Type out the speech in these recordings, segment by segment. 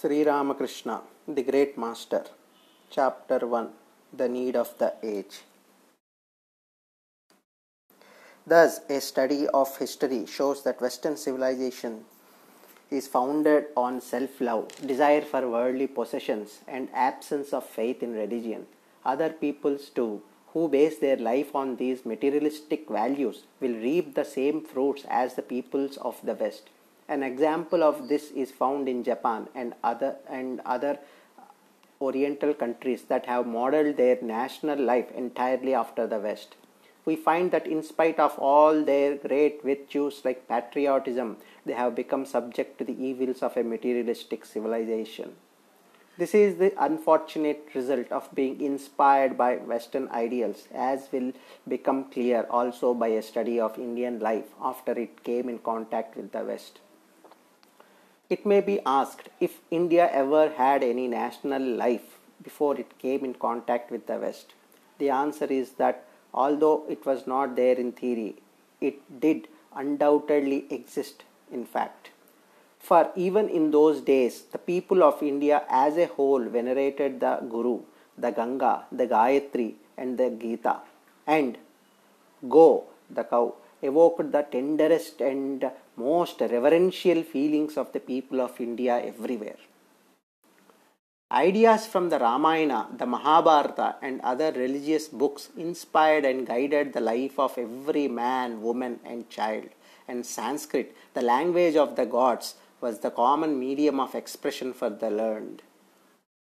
Sri Ramakrishna, the Great Master, Chapter 1 The Need of the Age. Thus, a study of history shows that Western civilization is founded on self love, desire for worldly possessions, and absence of faith in religion. Other peoples, too, who base their life on these materialistic values, will reap the same fruits as the peoples of the West. An example of this is found in Japan and other and other oriental countries that have modeled their national life entirely after the West. We find that in spite of all their great virtues like patriotism, they have become subject to the evils of a materialistic civilization. This is the unfortunate result of being inspired by Western ideals, as will become clear also by a study of Indian life after it came in contact with the West. It may be asked if India ever had any national life before it came in contact with the West. The answer is that although it was not there in theory, it did undoubtedly exist in fact. For even in those days, the people of India as a whole venerated the Guru, the Ganga, the Gayatri, and the Gita, and Go, the cow, evoked the tenderest and most reverential feelings of the people of India everywhere. Ideas from the Ramayana, the Mahabharata, and other religious books inspired and guided the life of every man, woman, and child. And Sanskrit, the language of the gods, was the common medium of expression for the learned.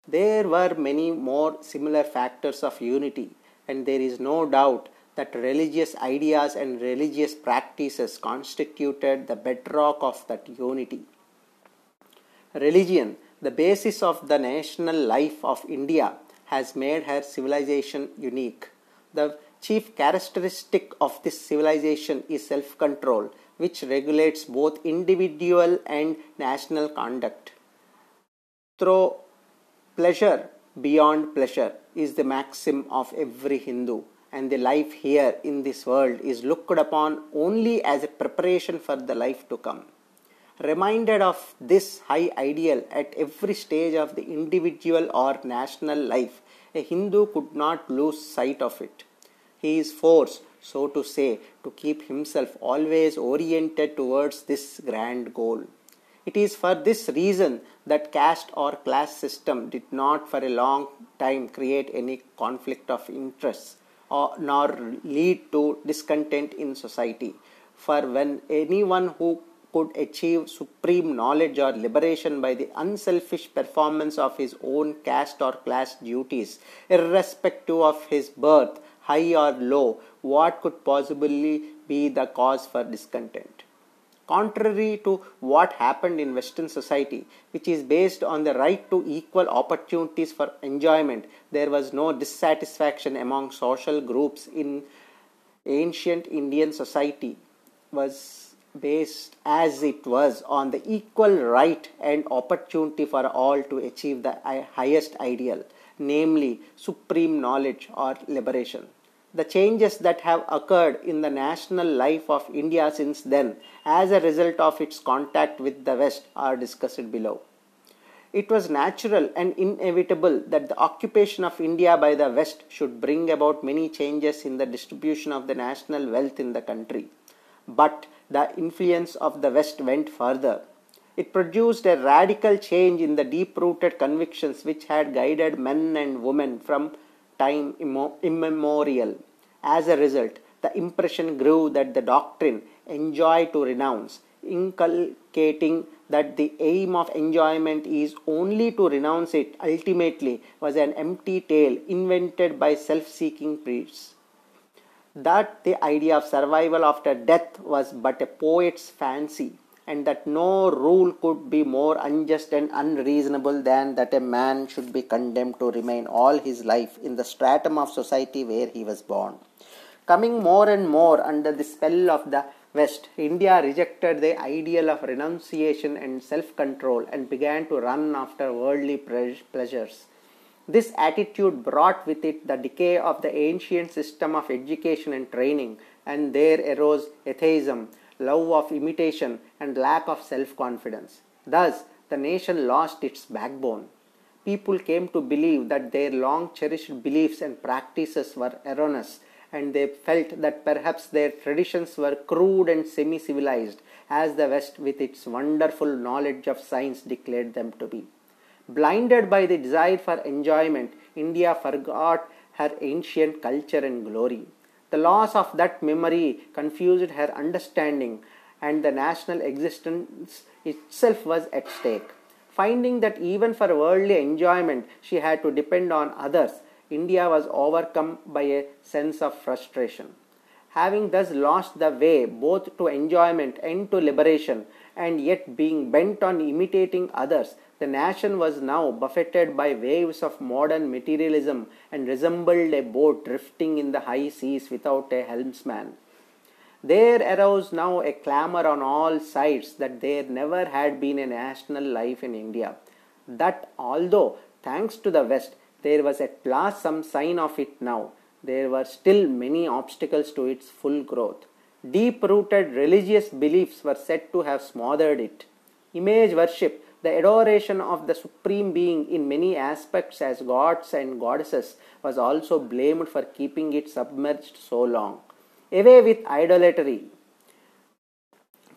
There were many more similar factors of unity, and there is no doubt that religious ideas and religious practices constituted the bedrock of that unity. Religion, the basis of the national life of India, has made her civilization unique. The chief characteristic of this civilization is self control, which regulates both individual and national conduct. Through pleasure beyond pleasure is the maxim of every Hindu and the life here in this world is looked upon only as a preparation for the life to come. Reminded of this high ideal at every stage of the individual or national life, a Hindu could not lose sight of it. He is forced, so to say, to keep himself always oriented towards this grand goal. It is for this reason that caste or class system did not for a long time create any conflict of interests or nor lead to discontent in society. For when anyone who could achieve supreme knowledge or liberation by the unselfish performance of his own caste or class duties, irrespective of his birth, high or low, what could possibly be the cause for discontent? Contrary to what happened in Western society, which is based on the right to equal opportunities for enjoyment, there was no dissatisfaction among social groups in ancient Indian society was based as it was on the equal right and opportunity for all to achieve the highest ideal, namely supreme knowledge or liberation. The changes that have occurred in the national life of India since then, as a result of its contact with the West, are discussed below. It was natural and inevitable that the occupation of India by the West should bring about many changes in the distribution of the national wealth in the country. But the influence of the West went further. It produced a radical change in the deep rooted convictions which had guided men and women from time immemorial. As a result, the impression grew that the doctrine, enjoy to renounce, inculcating that the aim of enjoyment is only to renounce it ultimately, was an empty tale invented by self seeking priests. That the idea of survival after death was but a poet's fancy, and that no rule could be more unjust and unreasonable than that a man should be condemned to remain all his life in the stratum of society where he was born. Coming more and more under the spell of the West, India rejected the ideal of renunciation and self control and began to run after worldly pleasures. This attitude brought with it the decay of the ancient system of education and training, and there arose atheism, love of imitation, and lack of self confidence. Thus, the nation lost its backbone. People came to believe that their long cherished beliefs and practices were erroneous, and they felt that perhaps their traditions were crude and semi civilized, as the West, with its wonderful knowledge of science, declared them to be. Blinded by the desire for enjoyment, India forgot her ancient culture and glory. The loss of that memory confused her understanding, and the national existence itself was at stake. Finding that even for worldly enjoyment she had to depend on others, India was overcome by a sense of frustration. Having thus lost the way both to enjoyment and to liberation, and yet being bent on imitating others, the nation was now buffeted by waves of modern materialism and resembled a boat drifting in the high seas without a helmsman. There arose now a clamor on all sides that there never had been a national life in India. That although, thanks to the West, there was at last some sign of it now, there were still many obstacles to its full growth. Deep rooted religious beliefs were said to have smothered it. Image worship the adoration of the Supreme Being in many aspects as gods and goddesses was also blamed for keeping it submerged so long. Away with idolatry!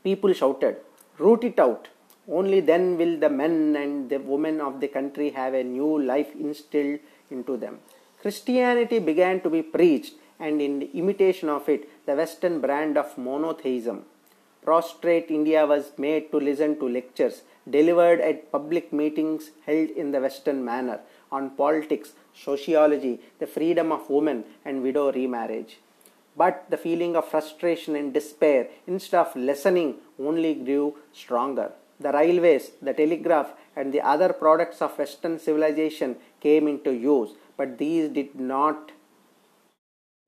People shouted, Root it out! Only then will the men and the women of the country have a new life instilled into them. Christianity began to be preached, and in imitation of it, the Western brand of monotheism. Prostrate India was made to listen to lectures delivered at public meetings held in the Western manner on politics, sociology, the freedom of women, and widow remarriage. But the feeling of frustration and despair, instead of lessening, only grew stronger. The railways, the telegraph, and the other products of Western civilization came into use, but these did not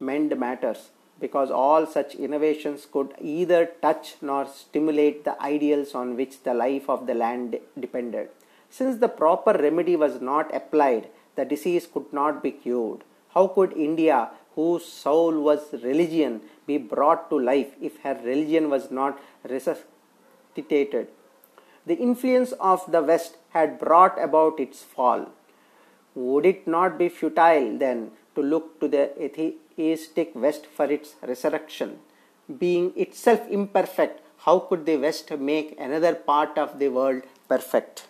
mend matters because all such innovations could either touch nor stimulate the ideals on which the life of the land depended. Since the proper remedy was not applied, the disease could not be cured. How could India, whose soul was religion, be brought to life if her religion was not resuscitated? The influence of the West had brought about its fall. Would it not be futile then to look to the atheistic West for its resurrection. Being itself imperfect, how could the West make another part of the world perfect?